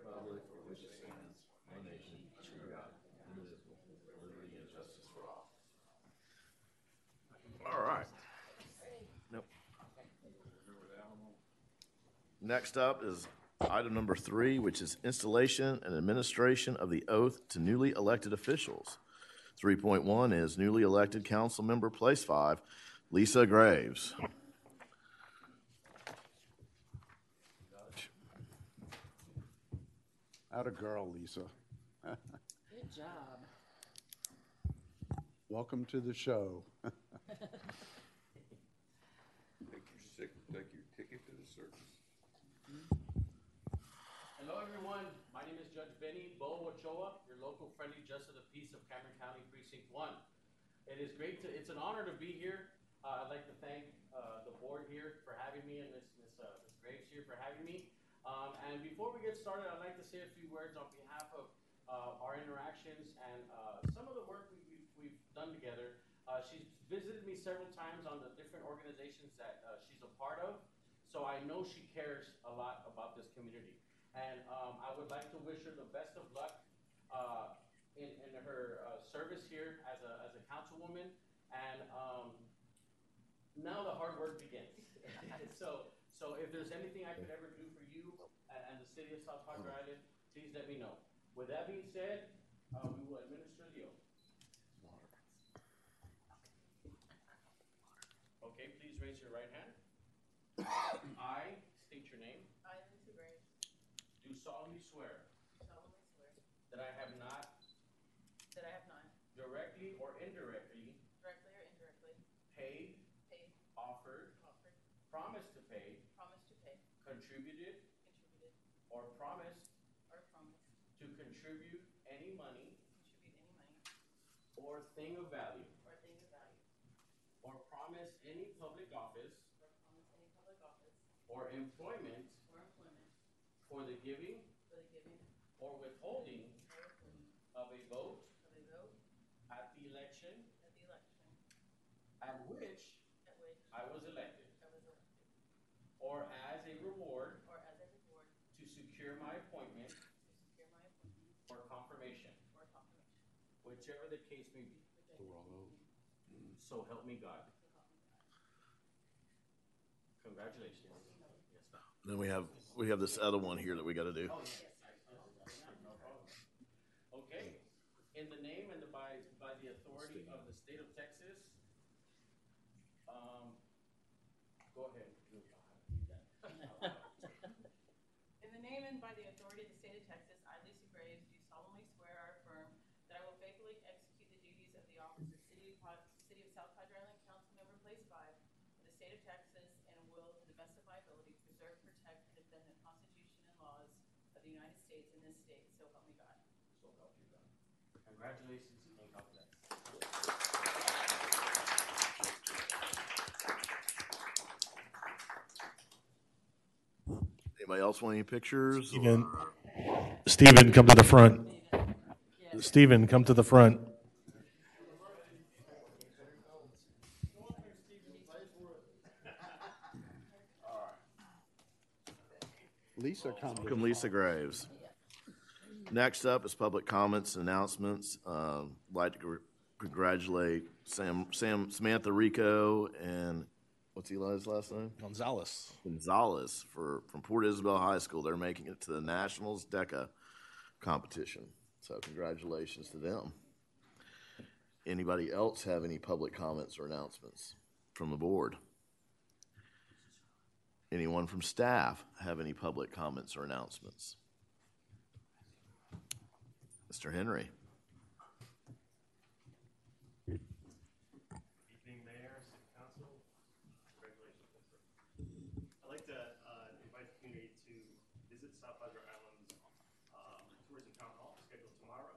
republic for which it stands, one nation, God, indivisible, liberty and justice for all. All right. Nope. Next up is item number three, which is installation and administration of the oath to newly elected officials. 3.1 is newly elected council member, place five, Lisa Graves. Out a girl, Lisa. Good job. Welcome to the show. Take your sick, take your ticket to the circus. Hello, everyone. My name is Judge Benny Bo Ochoa, your local friendly justice of the peace of Cameron County Precinct One. It is great to, it's an honor to be here. Uh, I'd like to thank, uh, the board here for having me and Ms. Ms. uh, Ms. Graves here for having me. Um, and before we get started, I'd like to say a few words on behalf of, uh, our interactions and, uh, some of the work we, we've, we've done together. Uh, she's visited me several times on the different organizations that, uh, she's a part of. So I know she cares a lot about this community. And um, I would like to wish her the best of luck uh, in, in her uh, service here as a, as a councilwoman. And um, now the hard work begins. so, so if there's anything I could ever do for you and, and the city of South Padre Island, please let me know. With that being said, uh, we will administer the oath. Okay, please raise your right hand. I state your name. I, Lisa Graves, Do solemnly swear solemnly swear that I have not that I have not, directly or indirectly directly or indirectly, paid, paid, offered, offered, promised to pay, promised to pay, contributed, contributed, or promised or promised to contribute any money to contribute any money or thing of value, or thing of value, or promise any public office. Or promise any public office. Or employment. Or employment. For the giving for the giving or withholding or withholding of a vote of a vote at the election at the election at which at which I was elected, I was elected, or as a reward or as a reward to secure my appointment to secure my appointment or confirmation, or confirmation, whichever the case may be. which I So help me God. so help me God. Congratulations. Then we have, we have this other one here that we gotta do. Okay, in the name and the- by, by the authority of the state of Texas, um, go ahead. In the name and by the authority of the state of Texas, I, Lisa Graves, do solemnly swear or affirm that I will faithfully execute the duties of the office of City of, Pod- City of South Padre Island Council Member Place Five of the state of Texas and will, to the best of my ability, preserve, protect, and defend the Constitution and laws of the United States and this state, so help me God. So help you God. Congratulations and God bless. Anybody else want any pictures? Stephen, Stephen, come to the front. Stephen, come to the front. Lisa, come. Welcome, Lisa Graves. Next up is public comments and announcements. Um, Like to congr- congratulate Sam, Sam, Samantha Rico and, what's Eli's last name? Gonzalez. Gonzalez for, from Port Isabel High School. They're making it to the Nationals DECA competition. So congratulations to them. Anybody else have any public comments or announcements from the board? Anyone from staff have any public comments or announcements? Mr. Henry. Evening, Mayor, City Council. I'd like to invite the community to visit South Padre Island's Tourism Town Hall scheduled tomorrow.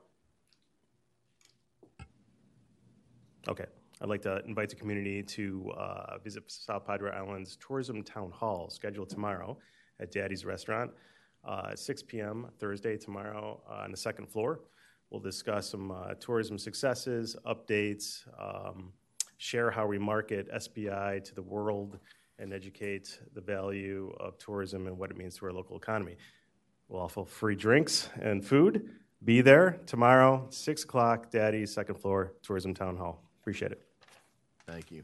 Okay. I'd like to invite the community to uh, visit South Padre Island's Tourism Town Hall scheduled tomorrow at Daddy's Restaurant, uh, at 6 p.m. Thursday tomorrow uh, on the second floor. We'll discuss some uh, tourism successes, updates, um, share how we market SPI to the world, and educate the value of tourism and what it means to our local economy. We'll offer free drinks and food. Be there tomorrow, 6 o'clock, Daddy's second floor, Tourism Town Hall. Appreciate it. Thank you.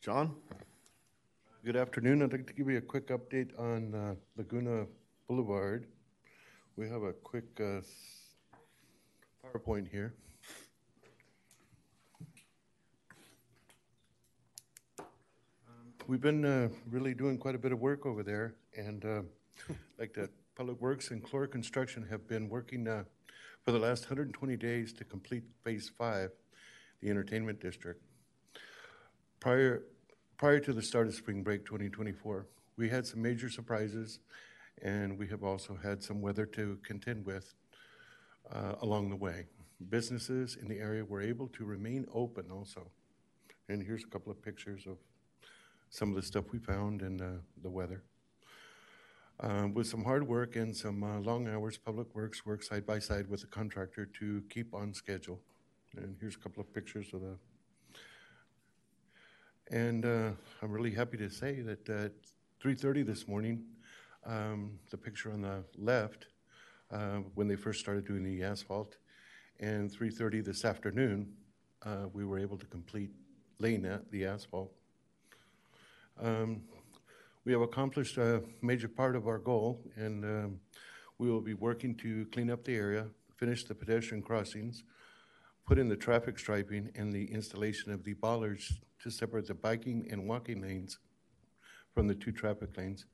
John? Good afternoon. I'd like to give you a quick update on uh, Laguna Boulevard. We have a quick uh, PowerPoint here. We've been uh, really doing quite a bit of work over there, and uh, like the Public Works and Clore Construction have been working uh, for the last 120 days to complete Phase 5, the Entertainment District. Prior, prior to the start of spring break 2024, we had some major surprises, and we have also had some weather to contend with uh, along the way. Businesses in the area were able to remain open also. And here's a couple of pictures of some of the stuff we found and uh, the weather. Uh, with some hard work and some uh, long hours, Public Works worked side by side with the contractor to keep on schedule. And here's a couple of pictures of the. And uh, I'm really happy to say that at 3:30 this morning, um, the picture on the left, uh, when they first started doing the asphalt, and 3:30 this afternoon, uh, we were able to complete laying the asphalt. Um, we have accomplished a major part of our goal, and um, we will be working to clean up the area, finish the pedestrian crossings, put in the traffic striping, and the installation of the bollards to separate the biking and walking lanes from the two traffic lanes.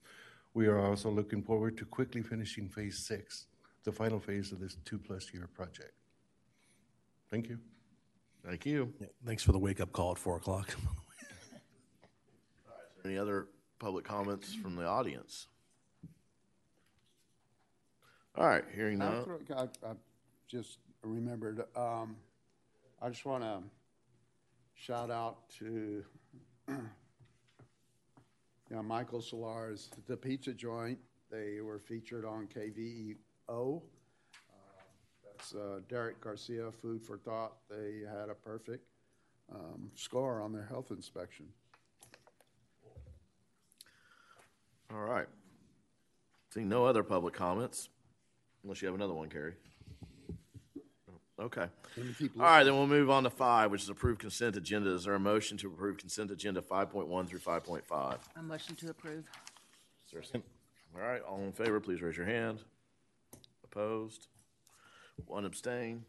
We are also looking forward to quickly finishing Phase 6, the final phase of this two-plus year project. Thank you. Thank you. Yeah, Thanks for the wake-up call at 4 o'clock. Any other public comments from the audience? All right, hearing I, none. I, I just remembered, um, I just want to shout out to, you know, Michael Solar's, the pizza joint. They were featured on KVEO. Uh, That's uh, Derek Garcia, Food for Thought. They had a perfect um, score on their health inspection. All right. Seeing no other public comments, unless you have another one, Carrie. Okay. Let me keep All right, then we'll move on to five, which is approved consent agenda. Is there a motion to approve consent agenda five point one through five point five? A motion to approve. Second. All right, all in favor, please raise your hand. Opposed? One abstain?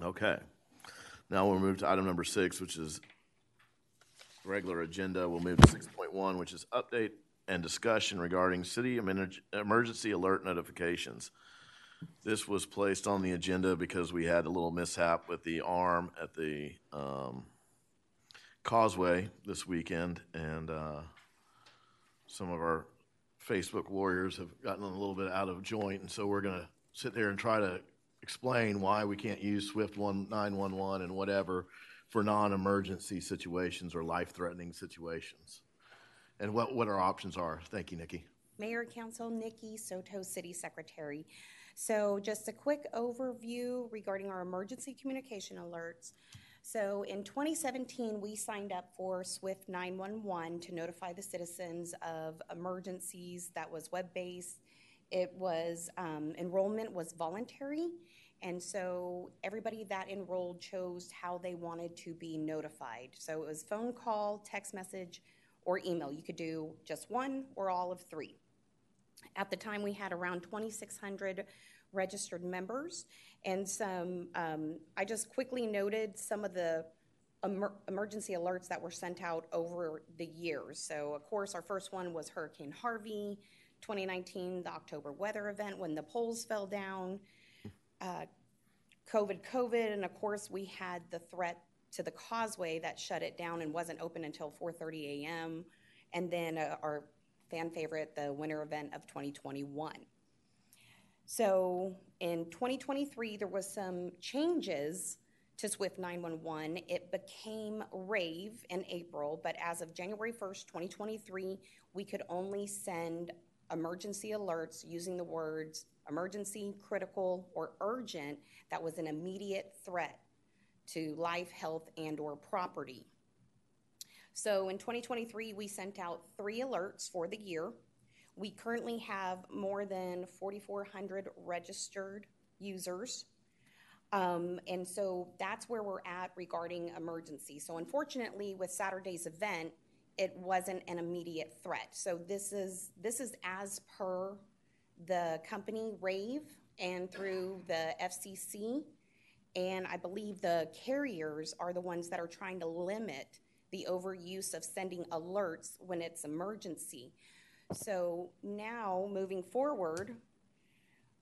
Okay. Now we'll move to item number six, which is regular agenda. We'll move to six point one, which is update and discussion regarding city emergency alert notifications. This was placed on the agenda because we had a little mishap with the arm at the um, causeway this weekend, and uh, some of our Facebook warriors have gotten a little bit out of joint, and so we're going to sit there and try to explain why we can't use Swift one nine one one and whatever for non-emergency situations or life-threatening situations, and what what our options are. Thank you, Nikki. Mayor, Council, Nikki Soto, City Secretary. So just a quick overview regarding our emergency communication alerts. So in 2017, we signed up for SWIFT 911 to notify the citizens of emergencies that was web-based. It was, um, enrollment was voluntary, and so everybody that enrolled chose how they wanted to be notified. So it was phone call, text message, or email. You could do just one or all of three. At the time, we had around 2,600 registered members, and some, um, I just quickly noted some of the emer- emergency alerts that were sent out over the years. So, of course, our first one was Hurricane Harvey, 2019, the October weather event when the poles fell down, uh, COVID, COVID, and of course, we had the threat to the causeway that shut it down and wasn't open until 4:30 a.m. And then uh, our fan favorite, the winter event of 2021. So in 2023, there was some changes to Swift 911. It became RAVE in April, but as of January 1st, 2023, we could only send emergency alerts using the words emergency, critical, or urgent that was an immediate threat to life, health, and or property. So in 2023, we sent out three alerts for the year. We currently have more than 4,400 registered users. Um, and so that's where we're at regarding emergency. So unfortunately, with Saturday's event, it wasn't an immediate threat. So this is, this is as per the company rave and through the FCC. And I believe the carriers are the ones that are trying to limit the overuse of sending alerts when it's emergency. So now, moving forward,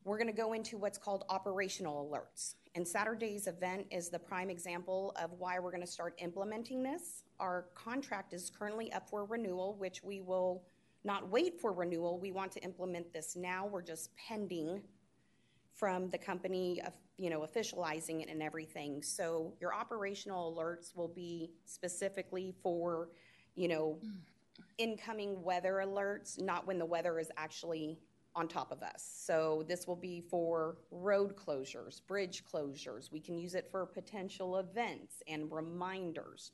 we're going to go into what's called operational alerts. And Saturday's event is the prime example of why we're going to start implementing this. Our contract is currently up for renewal, which we will not wait for renewal. We want to implement this now. We're just pending from the company of, you know, officializing it and everything. So your operational alerts will be specifically for, you know, incoming weather alerts, not when the weather is actually on top of us. So this will be for road closures, bridge closures. We can use it for potential events and reminders.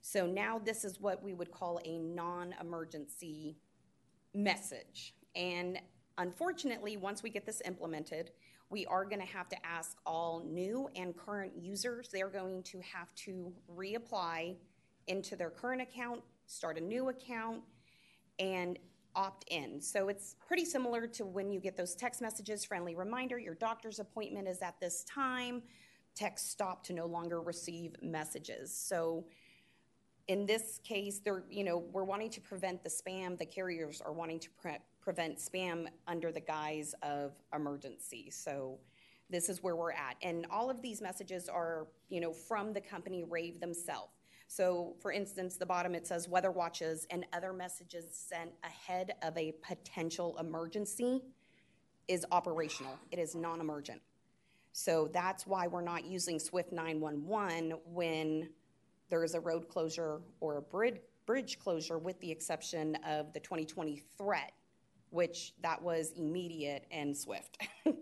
So now this is what we would call a non-emergency message. And unfortunately, once we get this implemented, we are going to have to ask all new and current users, they're going to have to reapply into their current account, start a new account, and opt in. So it's pretty similar to when you get those text messages, friendly reminder, your doctor's appointment is at this time, text stop to no longer receive messages. So in this case, they're, you know, we're wanting to prevent the spam. The carriers are wanting to pre- prevent spam under the guise of emergency. So this is where we're at. And all of these messages are, you know, from the company Rave themselves. So, for instance, the bottom it says weather watches and other messages sent ahead of a potential emergency is operational. It is non-emergent. So that's why we're not using Swift 911 when there is a road closure or a bridge bridge closure with the exception of the 2020 threat, which that was immediate and swift.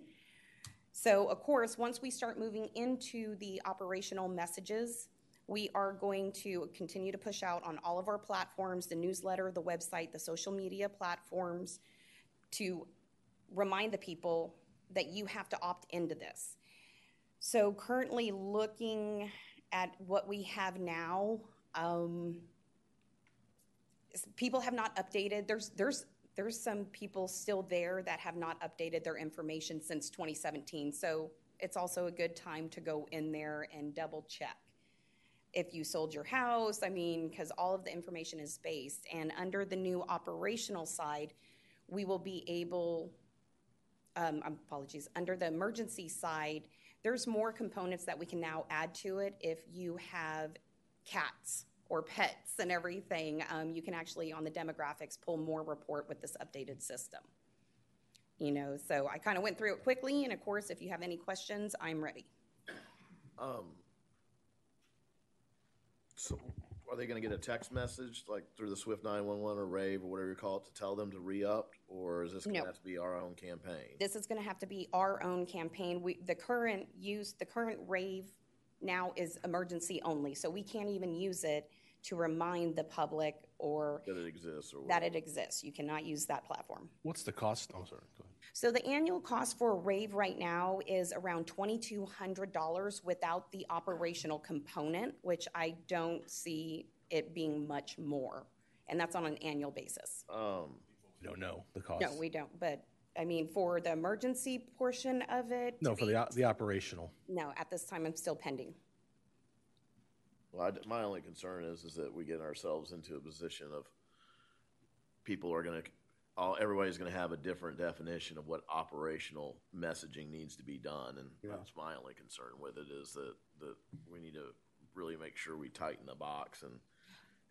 so, of course, once we start moving into the operational messages, we are going to continue to push out on all of our platforms the newsletter, the website, the social media platforms to remind the people that you have to opt into this. So, currently looking at what we have now, um, people have not updated. There's, there's, there's some people still there that have not updated their information since 2017. So, it's also a good time to go in there and double check if you sold your house, I mean, because all of the information is based. And under the new operational side, we will be able, um, apologies, under the emergency side, there's more components that we can now add to it. If you have cats or pets and everything, um, you can actually, on the demographics, pull more report with this updated system. You know, so I kind of went through it quickly, and of course, if you have any questions, I'm ready. Um, so are they gonna get a text message, like through the Swift nine-one-one or Rave or whatever you call it, to tell them to re-up? Or is this gonna No. have to be our own campaign? This is going to have to be our own campaign. We, the current use, the current rave now is emergency only, so we can't even use it to remind the public or That it exists or that it exists. You cannot use that platform. What's the cost? Oh, sorry, go ahead. So the annual cost for a rave right now is around twenty-two hundred dollars without the operational component, which I don't see it being much more. And that's on an annual basis. Um, We don't know the cost. No, we don't, but, I mean, for the emergency portion of it. No, for the, o- the operational. No, at this time, I'm still pending. Well, I d my only concern is, is that we get ourselves into a position of people are gonna, all, everybody's gonna have a different definition of what operational messaging needs to be done. And that's my only concern with it is that, that we need to really make sure we tighten the box and,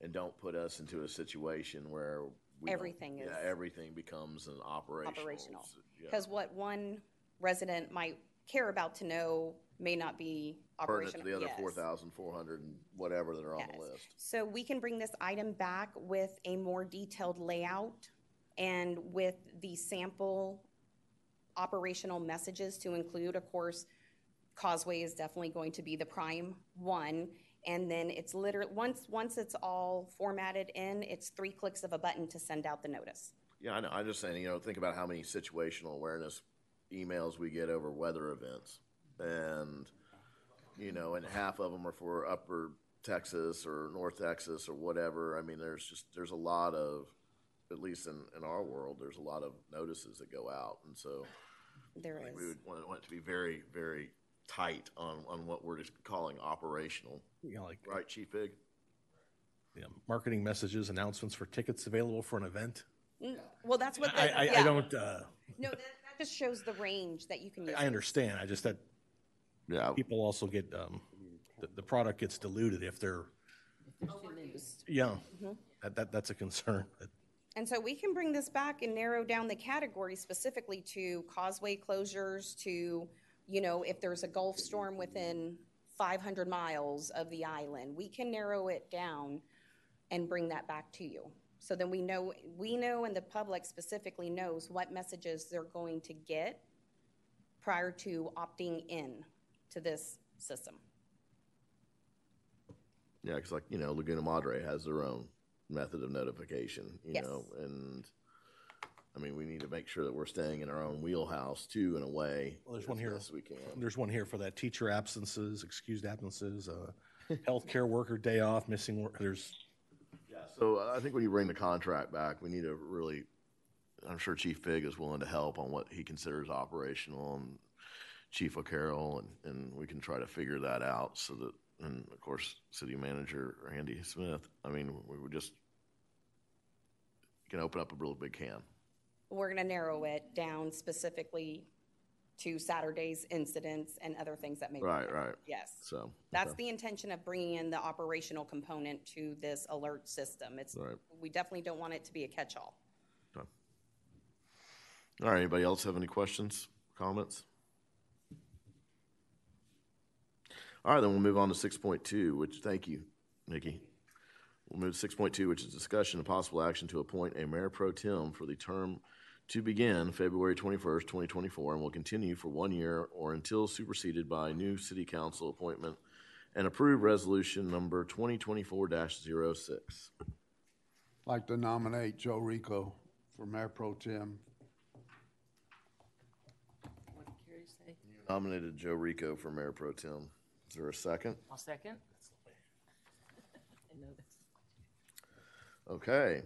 and don't put us into a situation where we don't- Everything Yeah, is- everything becomes an operational. Operational. yeah, Because what one resident might care about to know may not be Pertinent operational. to the other Yes. four thousand four hundred and whatever that are on the list. So we can bring this item back with a more detailed layout and with the sample operational messages to include, of course, Causeway is definitely going to be the prime one. And then it's literally, once, once it's all formatted in, it's three clicks of a button to send out the notice. Yeah, I know. I'm just saying, you know, think about how many situational awareness emails we get over weather events. And, you know, and half of them are for upper Texas or North Texas or whatever. I mean, there's just, there's a lot of, at least in, in our world, there's a lot of notices that go out. And so There I think is. we would want, want it to be very, very tight on, on what we're just calling operational. You know, like, Right, Chief Big? Yeah, marketing messages, announcements for tickets available for an event. Well, that's what. I, the- I, yeah. I don't, uh, No, that, that just shows the range that you can use. I understand. I just, that Yeah. people also get, um, the, the product gets diluted if they're, Overused. yeah, Mm-hmm. that, that, that's a concern. And so we can bring this back and narrow down the category specifically to causeway closures, to, you know, if there's a Gulf storm within 500 miles of the island, we can narrow it down and bring that back to you. So then we know, we know and the public specifically knows what messages they're going to get prior to opting in to this system. Yeah, because like, you know, Laguna Madre has their own method of notification, you Yes. know, and I mean, we need to make sure that we're staying in our own wheelhouse too, in a way. Well, there's one here. best we can. There's one here for that teacher absences, excused absences, uh, healthcare worker day off, missing work, there's, So I think when you bring the contract back, we need to really, I'm sure Chief Big is willing to help on what he considers operational and Chief O'Carroll, and, and we can try to figure that out so that, and of course, City Manager Randy Smith, I mean, we would just, can open up a real big can. We're gonna narrow it down specifically to Saturday's incidents and other things that may. be Right, right. Yes. So. That's okay. the intention of bringing in the operational component to this alert system. It's, Right. we definitely don't want it to be a catch-all. All right, anybody else have any questions, comments? All right, then we'll move on to six point two, which, thank you, Nikki. We'll move to six point two, which is discussion of possible action to appoint a mayor pro tem for the term to begin February twenty-first, twenty twenty-four, and will continue for one year or until superseded by a new city council appointment and approve resolution number twenty twenty-four 6 I'd Like to nominate Joe Rico for Mayor Pro Tem. What did Carrie say? Nominated Joe Rico for mayor pro tem. Is there a second? I'll second. I know this. Okay.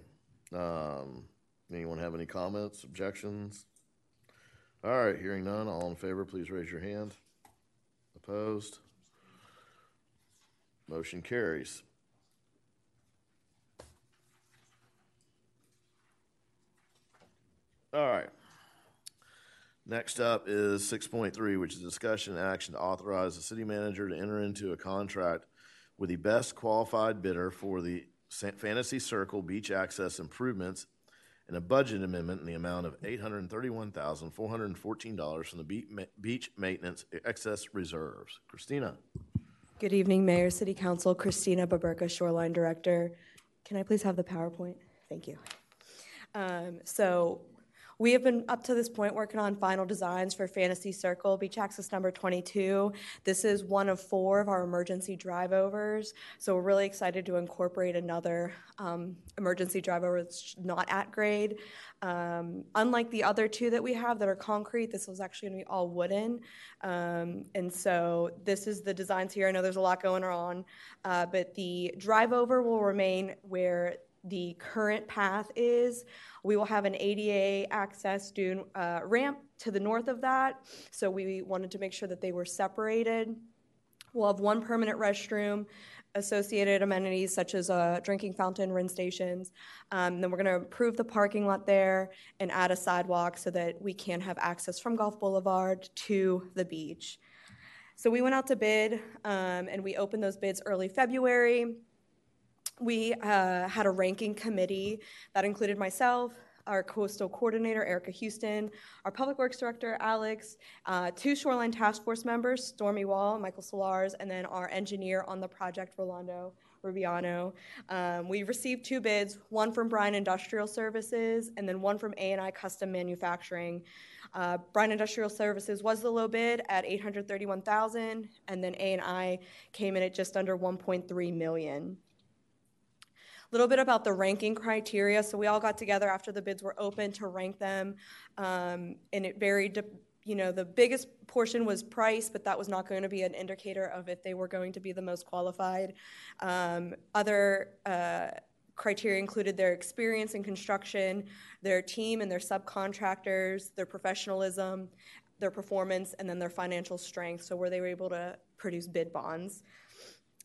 Um, anyone have any comments, objections? All right, hearing none, all in favor, please raise your hand. Opposed? Motion carries. All right. Next up is six point three, which is discussion and action to authorize the city manager to enter into a contract with the best qualified bidder for the Fantasy Circle Beach Access Improvements and a budget amendment in the amount of eight hundred and thirty-one thousand, four hundred and fourteen dollars from the Beach, Maintenance Excess Reserves. Christina? Good evening, Mayor, City Council, Christina Boburka, Shoreline Director. Can I please have the PowerPoint? Thank you. Um, So we have been, up to this point, working on final designs for Fantasy Circle Beach Access Number 22. This is one of four of our emergency drive-overs, so we're really excited to incorporate another um, emergency drive-over that's not at grade. Um, Unlike the other two that we have that are concrete, this was actually going to be all wooden. Um, And so this is the designs here. I know there's a lot going on, uh, but the drive-over will remain where the current path is. We will have an ADA access dune uh, ramp to the north of that, so we wanted to make sure that they were separated. We'll have one permanent restroom, associated amenities such as a drinking fountain, rinse stations. Um, then we're going to improve the parking lot there and add a sidewalk so that we can have access from Gulf Boulevard to the beach. So we went out to bid, um, and we opened those bids early February. We uh, had a ranking committee that included myself, our coastal coordinator, Erica Houston, our public works director, Alex, uh, two shoreline task force members, Stormy Wall, Michael Solars, and then our engineer on the project, Rolando Rubiano. Um, we received two bids, one from Bryan Industrial Services and then one from A&I Custom Manufacturing. Uh, Industrial Services was the low bid at 831,000, and then A&I came in at just under 1.3 million little bit about the ranking criteria. So we all got together after the bids were open to rank them, um, and it varied you know, the biggest portion was price, but that was not going to be an indicator of if they were going to be the most qualified. Um, other uh, criteria included their experience in construction, their team and their subcontractors, their professionalism, their performance, and then their financial strength. So, where they were able to produce bid bonds.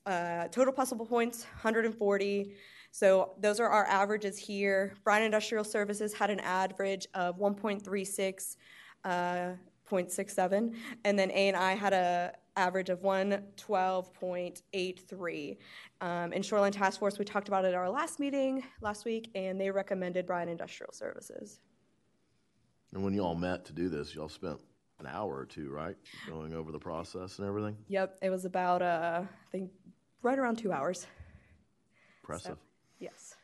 Uh, total possible points 140. So those are our averages here. Bryan Industrial Services had an average of 1.36, uh, 0.67, and then A and I had a average of 112.83. Um, in Shoreline Task Force, we talked about it at our last meeting last week, and they recommended Bryan Industrial Services. And when you all met to do this, y'all spent an hour or two, right? Going over the process and everything? Yep, it was about uh, I think right around two hours. Impressive. So, yes.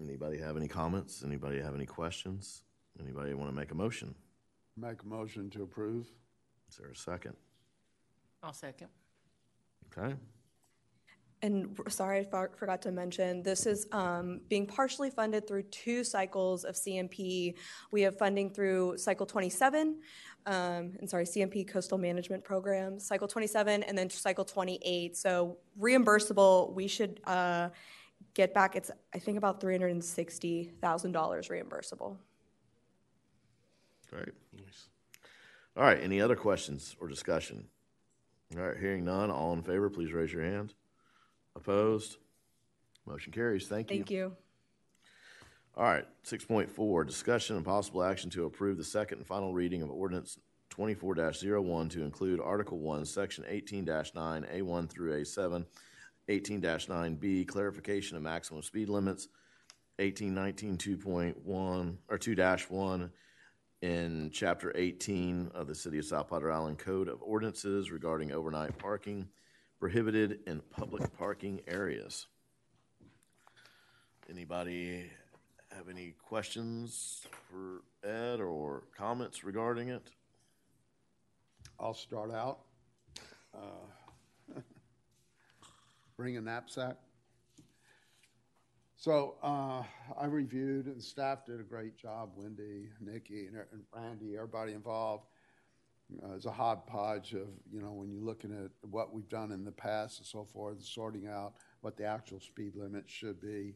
Anybody have any comments? Anybody have any questions? Anybody want to make a motion? Make a motion to approve. Is there a second? I'll second. Okay. And sorry, I forgot to mention, this is um, being partially funded through two cycles of CMP. We have funding through Cycle 27, um, and sorry, CMP Coastal Management Program, Cycle 27, and then Cycle 28. So reimbursable, we should uh, get back, it's, I think, about $360,000 reimbursable. Great. Nice. All right, any other questions or discussion? All right, hearing none, all in favor, please raise your hand. Opposed? Motion carries. Thank you. Thank you. All right, six point four, discussion and possible action to approve the second and final reading of ordinance twenty-four one to include Article One, Section 18 9, A1 through A 7 18 nine B, clarification of maximum speed limits, eighteen nineteen two point one, or 2 1 in Chapter eighteen of the City of South Padre Island Code of Ordinances regarding overnight parking prohibited in public parking areas. Anybody have any questions for Ed or comments regarding it? I'll start out. Uh, Bring a knapsack. So uh, I reviewed, and staff did a great job, Wendy, Nikki, and and Randy, everybody involved. Uh, It's a hodgepodge of, you know, when you're looking at what we've done in the past and so forth, sorting out what the actual speed limit should be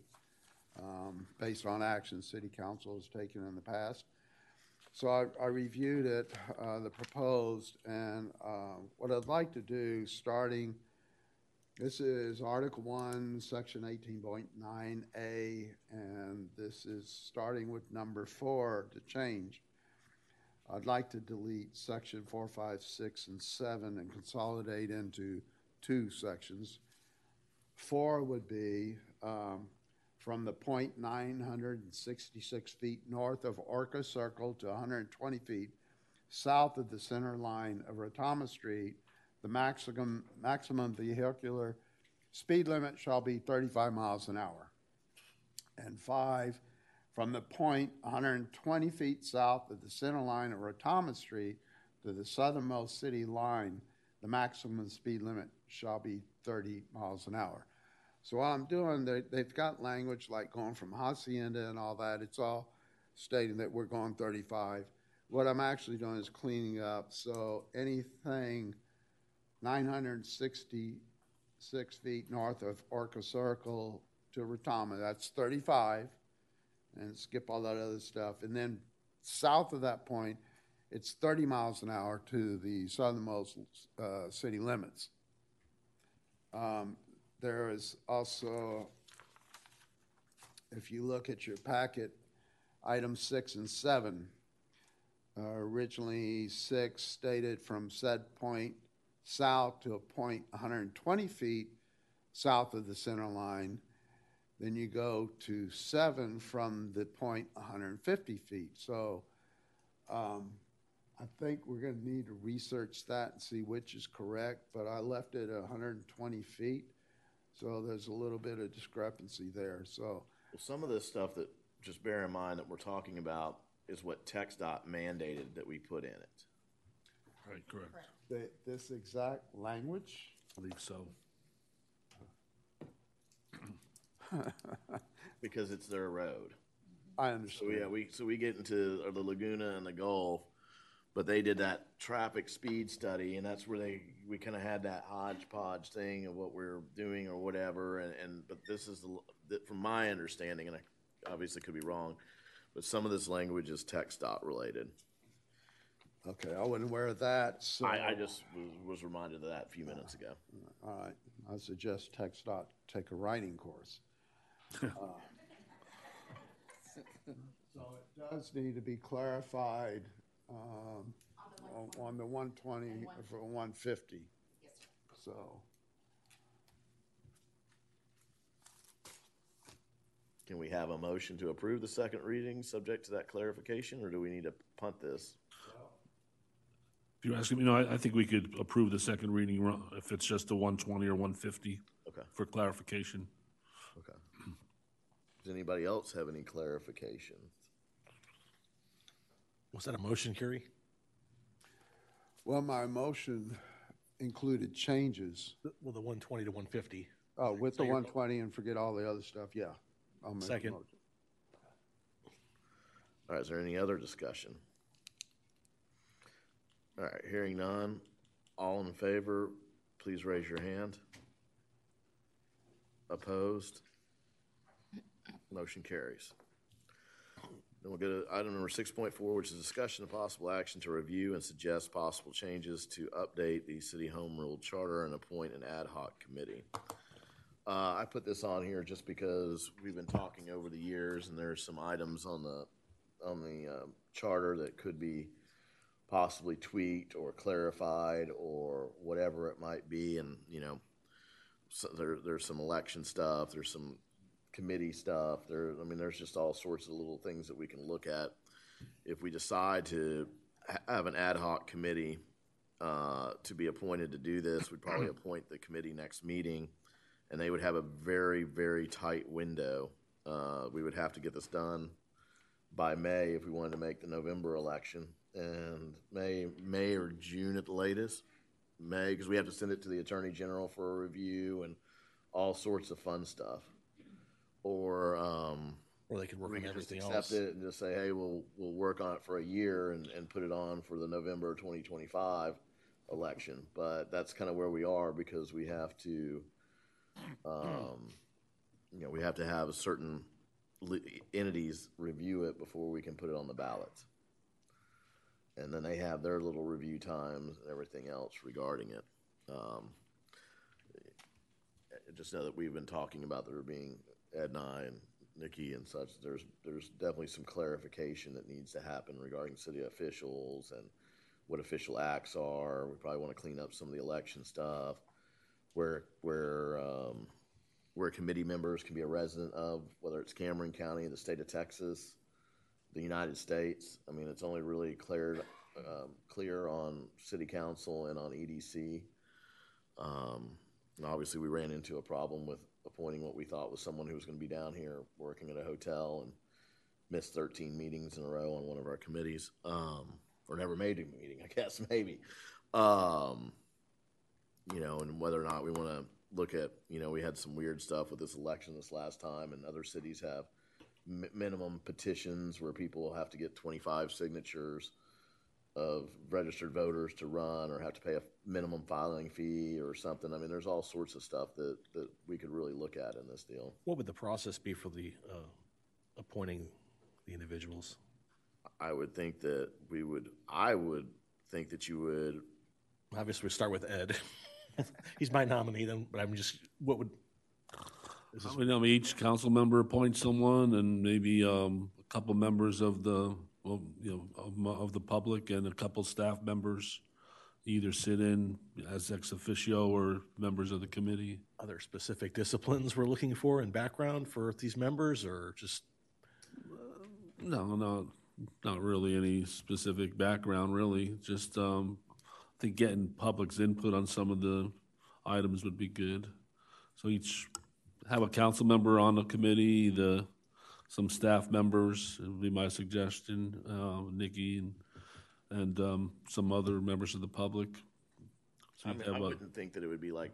um, based on actions city council has taken in the past. So I, I reviewed it, uh, the proposed, and, uh, what I'd like to do, starting, this is Article One, Section eighteen point nine A, and this is starting with number four to change. I'd like to delete section four, five, six, and seven and consolidate into two sections. Four would be, um, from the 966 feet north of Orca Circle to hundred and twenty feet south of the center line of Retama Street, the maximum, maximum vehicular speed limit shall be thirty-five miles an hour. And five, from the point 120 feet south of the center line of Retama Street to the southernmost city line, the maximum speed limit shall be 30 miles an hour. So what I'm doing, they, they've got language like going from Hacienda and all that. It's all stating that we're going 35. What I'm actually doing is cleaning up. So anything 966 feet north of Orca Circle to Retama, that's 35 and skip all that other stuff. And then south of that point, it's 30 miles an hour to the southernmost uh, city limits. Um, there is also, if you look at your packet, item six and seven. Uh, originally, six stated from said point south to a point 120 feet south of the center line. Then you go to seven from the point 150 feet. So um, I think we're going to need to research that and see which is correct, but I left it at 120 feet. So there's a little bit of discrepancy there. So Well, some of this stuff that, just bear in mind that we're talking about is what TXDOT mandated that we put in it. Right, correct. the, this exact language, I believe so. Because it's their road. I So understand. yeah, we, so we get into the Laguna and the Gulf, but they did that traffic speed study and that's where they, we kind of had that hodgepodge thing of what we're doing or whatever. And, and, but this is, the from my understanding, and I obviously could be wrong, but some of this language is TxDOT related. Okay, I wasn't aware of that, so. I, I just was, was reminded of that a few minutes ago. All right, I suggest Tech dot take a writing course. Uh, So it does need to be clarified, um, on, on the one twenty for one fifty. So, Can we have a motion to approve the second reading, subject to that clarification, or do we need to punt this? If you're asking me, no, I, I think we could approve the second reading ru- if it's just the one twenty or one fifty Okay, for clarification. okay. Does anybody else have any clarification? Was that a motion, Kerry? Well, my motion included changes, Well, the one twenty to one fifty. Oh, with the one twenty and forget all the other stuff, yeah. I'll make a Second. motion. All right, is there any other discussion? All right, hearing none, all in favor, please raise your hand. Opposed? Motion carries. Then we'll go to item number six point four, which is discussion of possible action to review and suggest possible changes to update the city home rule charter and appoint an ad hoc committee. Uh, I put this on here just because we've been talking over the years, and there's some items on the, on the, um, charter that could be possibly tweaked or clarified or whatever it might be, and, you know, so there, there's some election stuff, there's some committee stuff, there, I mean, there's just all sorts of little things that we can look at. If we decide to have an ad hoc committee, uh, to be appointed to do this, we'd probably appoint the committee next meeting, and they would have a very, very tight window. Uh, we would have to get this done by May if we wanted to make the November election, and May, May or June at the latest. May, because we have to send it to the Attorney General for a review and all sorts of fun stuff. Or, um, Or they could work we on could just everything accept else. it and just say, hey, we'll, we'll work on it for a year and, and put it on for the November twenty twenty-five election. But that's kind of where we are because we have to, um, you know, we have to have a certain entities review it before we can put it on the ballot. And then they have their little review times and everything else regarding it. Um, just know that we've been talking about there being Ed and and Nikki and such. There's there's definitely some clarification that needs to happen regarding city officials and what official acts are. We probably want to clean up some of the election stuff, where where um, where committee members can be a resident of whether it's Cameron County, the state of Texas, the United States. I mean, it's only really cleared um, clear on city council and on EDC. Um, and obviously, we ran into a problem with appointing what we thought was someone who was going to be down here working at a hotel and missed 13 meetings in a row on one of our committees, um, or never made a meeting, I guess, maybe. Um, you know, and whether or not we want to look at, you know, we had some weird stuff with this election this last time, and other cities have mi- minimum petitions where people have to get 25 signatures of registered voters to run or have to pay a minimum filing fee or something. I mean, there's all sorts of stuff that, that we could really look at in this deal. What would the process be for the, uh, appointing the individuals? I would think that we would, I would think that you would, Obviously, we start with Ed. He's my nominee then, but I'm just, what would? is this- I mean, each council member appoints someone and maybe, um, a couple members of the, well, you know, of, of the public and a couple staff members either sit in as ex officio or members of the committee. Are there specific disciplines we're looking for in background for these members or just? No, not, not really any specific background, really. Just, um, I think getting public's input on some of the items would be good. So each, have a council member on the committee, the, some staff members, would be my suggestion, uh, Nikki and, and, um, some other members of the public. So I you'd mean, have I a- wouldn't think that it would be like,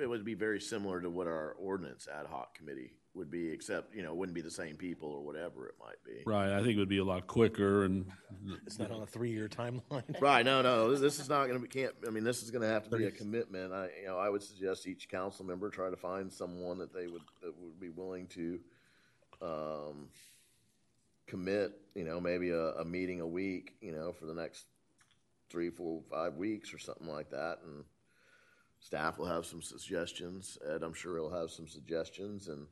it would be very similar to what our ordinance ad hoc committee would be, except, you know, it wouldn't be the same people or whatever it might be. Right, I think it would be a lot quicker and. It's not on a three-year timeline. Right, no, no, this, this is not gonna be, can't, I mean, this is gonna have to be a commitment. I, you know, I would suggest each council member try to find someone that they would, that would be willing to, um, commit, you know, maybe a, a meeting a week, you know, for the next three, four, five weeks or something like that, and staff will have some suggestions. Ed, I'm sure he'll have some suggestions and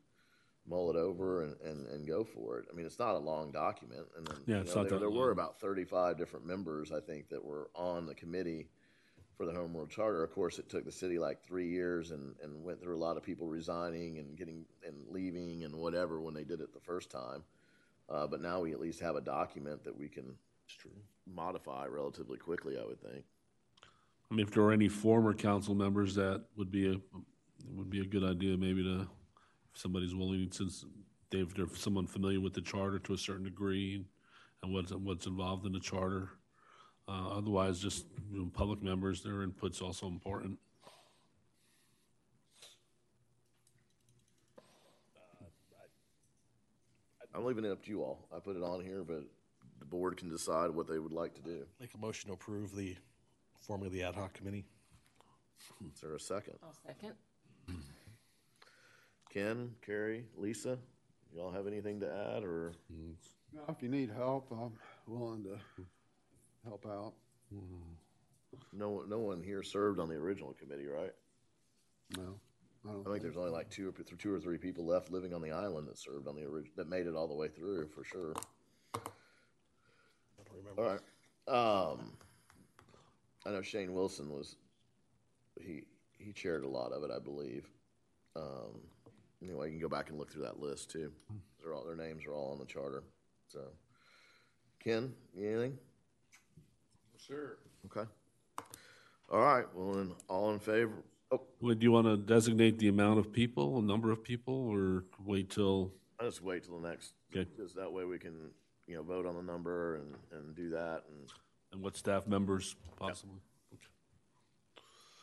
mull it over and, and, and go for it. I mean, it's not a long document, and then, Yeah, you it's know, not there, there were about thirty-five different members, I think, that were on the committee for the Home Rule Charter. Of course, it took the city like three years and, and went through a lot of people resigning and getting, and leaving and whatever when they did it the first time. Uh, but now we at least have a document that we can modify relatively quickly, I would think. I mean, if there are any former council members, that would be a, would be a good idea maybe to, if somebody's willing, since they've, they're someone familiar with the charter to a certain degree and what's, what's involved in the charter. Uh, otherwise, just, you know, public members, their input's also important. I'm leaving it up to you all. I put it on here, but the board can decide what they would like to do. Make a motion to approve the, forming of the ad hoc committee. Is there a second? I'll second. Ken, Carrie, Lisa, y'all have anything to add or? Now, If you need help, I'm willing to help out. No, one- no one here served on the original committee, right? No, I don't I think there's only like two, or two or three people left living on the island that served on the original that made it all the way through, for sure. I don't remember. All right. Um, I know Shane Wilson was, he, he chaired a lot of it, I believe. Um, anyway, you can go back and look through that list too. They're all, their names are all on the charter, so. Ken, you anything? Sir. Okay. All right, well, then, all in favor? Oh, Would you want to designate the amount of people, a number of people, or wait till, I just wait till the next, Okay. because that way we can, you know, vote on the number and, and do that and. and what staff members possibly?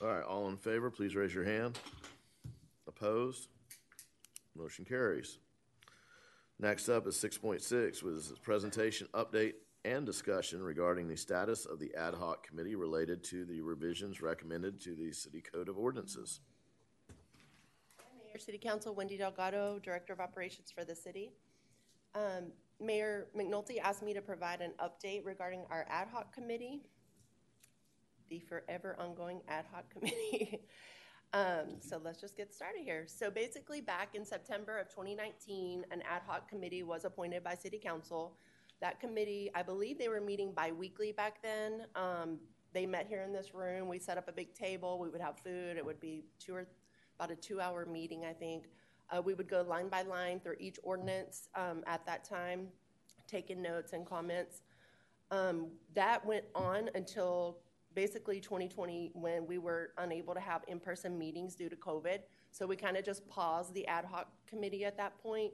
All right, all in favor, please raise your hand. Opposed? Motion carries. Next up is six point six, was presentation, update, and discussion regarding the status of the ad hoc committee related to the revisions recommended to the city code of ordinances. Mayor, City Council, Wendy Delgado, Director of Operations for the city. Um, Mayor McNulty asked me to provide an update regarding our ad hoc committee, the forever ongoing ad hoc committee. Um, so let's just get started here. So basically, back in September of 2019, an ad hoc committee was appointed by City Council. That committee, I believe they were meeting bi-weekly back then. Um, they met here in this room. We set up a big table. We would have food. It would be two or about a two-hour meeting, I think. Uh, we would go line by line through each ordinance um, at that time, taking notes and comments. Um, that went on until basically 2020 when we were unable to have in-person meetings due to COVID. So we kind of just paused the ad hoc committee at that point.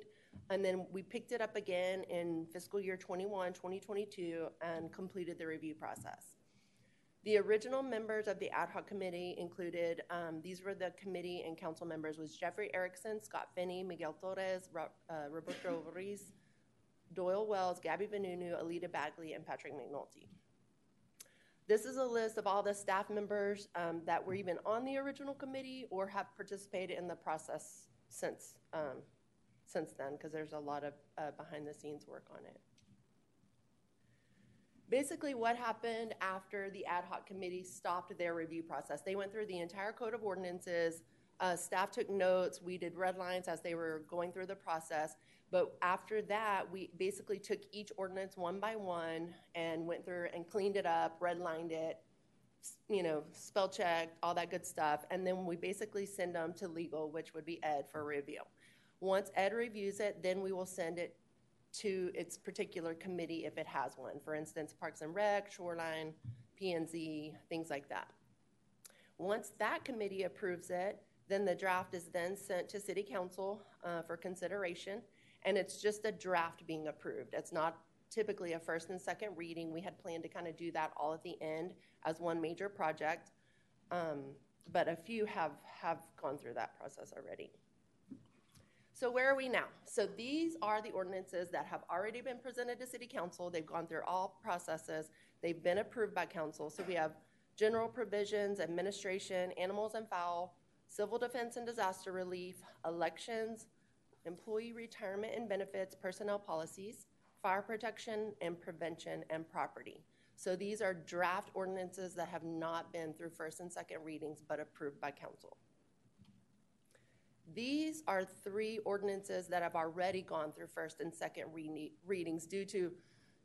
And then we picked it up again in fiscal year 21, 2022, and completed the review process. The original members of the ad hoc committee included, um, these were the committee and council members, was Jeffrey Erickson, Scott Finney, Miguel Torres, Ro- uh, Roberto Ruiz, Doyle Wells, Gabby Vanunu, Alita Bagley, and Patrick McNulty. This is a list of all the staff members um, that were even on the original committee or have participated in the process since, um, since then, because there's a lot of uh, behind-the-scenes work on it. Basically, what happened after the ad hoc committee stopped their review process? They went through the entire code of ordinances. Uh, staff took notes. We did red lines as they were going through the process. But after that, we basically took each ordinance one by one and went through and cleaned it up, redlined it, you know, spell checked, all that good stuff. And then we basically send them to legal, which would be Ed for review. Once Ed reviews it, then we will send it to its particular committee if it has one. For instance, Parks and Rec, Shoreline, P and Z, things like that. Once that committee approves it, then the draft is then sent to City Council uh, for consideration, and it's just a draft being approved. It's not typically a first and second reading. We had planned to kind of do that all at the end as one major project, um, but a few have have gone through that process already. So where are we now? So these are the ordinances that have already been presented to city council. They've gone through all processes. They've been approved by council. So we have general provisions, administration, animals and fowl, civil defense and disaster relief, elections, employee retirement and benefits, personnel policies, fire protection and prevention, and property. So these are draft ordinances that have not been through first and second readings but approved by council. These are three ordinances that have already gone through first and second re- readings due to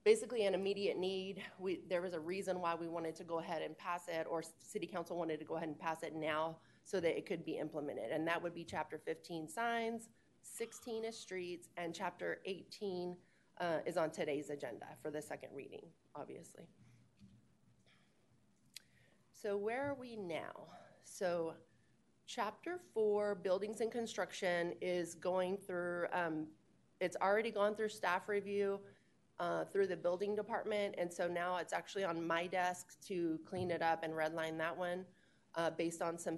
basically an immediate need. We, there was a reason why we wanted to go ahead and pass it, or city council wanted to go ahead and pass it now so that it could be implemented. And that would be chapter 15 signs, 16 is streets, and chapter 18 uh, is on today's agenda for the second reading, obviously. So where are we now? So chapter four, buildings and construction, is going through. Um, it's already gone through staff review uh, through the building department, and so now it's actually on my desk to clean it up and redline that one uh, based on some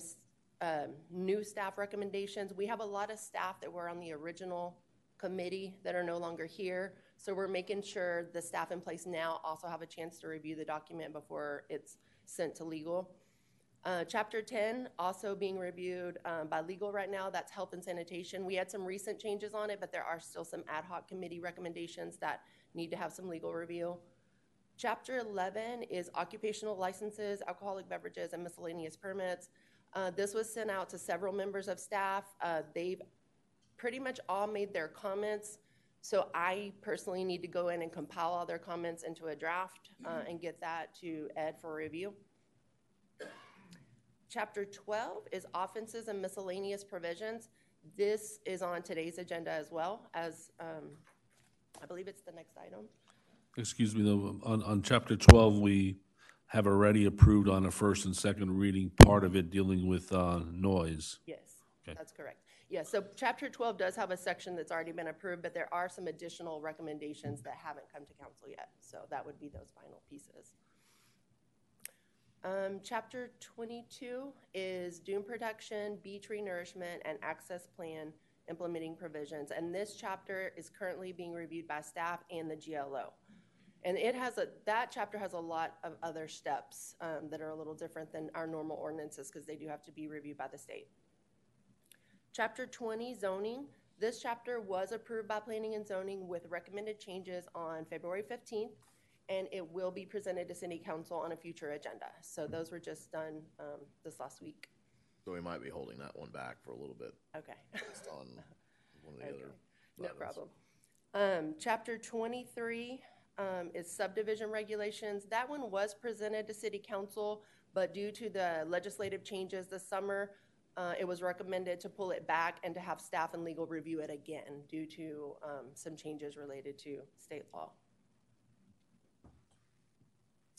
um, new staff recommendations. We have a lot of staff that were on the original committee that are no longer here. So we're making sure the staff in place now also have a chance to review the document before it's sent to legal. Uh, chapter 10 also being reviewed um, by legal right now. That's health and sanitation. We had some recent changes on it, but there are still some ad hoc committee recommendations that need to have some legal review. Chapter 11 is occupational licenses, alcoholic beverages, and miscellaneous permits. Uh, this was sent out to several members of staff. Uh, they've pretty much all made their comments. So I personally need to go in and compile all their comments into a draft uh, and get that to Ed for review. Chapter 12 is offenses and miscellaneous provisions. This is on today's agenda as well as, um, I believe it's the next item. Excuse me, though, on, on chapter twelve, we have already approved on a first and second reading, part of it dealing with, uh, noise. Yes, Okay. that's correct. Yes, so chapter 12 does have a section that's already been approved, but there are some additional recommendations that haven't come to council yet. So that would be those final pieces. Um, chapter 22 is dune protection, beach nourishment, and access plan implementing provisions. And this chapter is currently being reviewed by staff and the GLO. And it has a, that chapter has a lot of other steps um, that are a little different than our normal ordinances because they do have to be reviewed by the state. Chapter 20, zoning. This chapter was approved by planning and zoning with recommended changes on February 15th, and it will be presented to city council on a future agenda. So those were just done um, this last week. So we might be holding that one back for a little bit Okay. based on one of the Okay. other. No items. problem. Um, chapter twenty-three, um, is subdivision regulations. That one was presented to city council, but due to the legislative changes this summer, uh, it was recommended to pull it back and to have staff and legal review it again due to, um, some changes related to state law.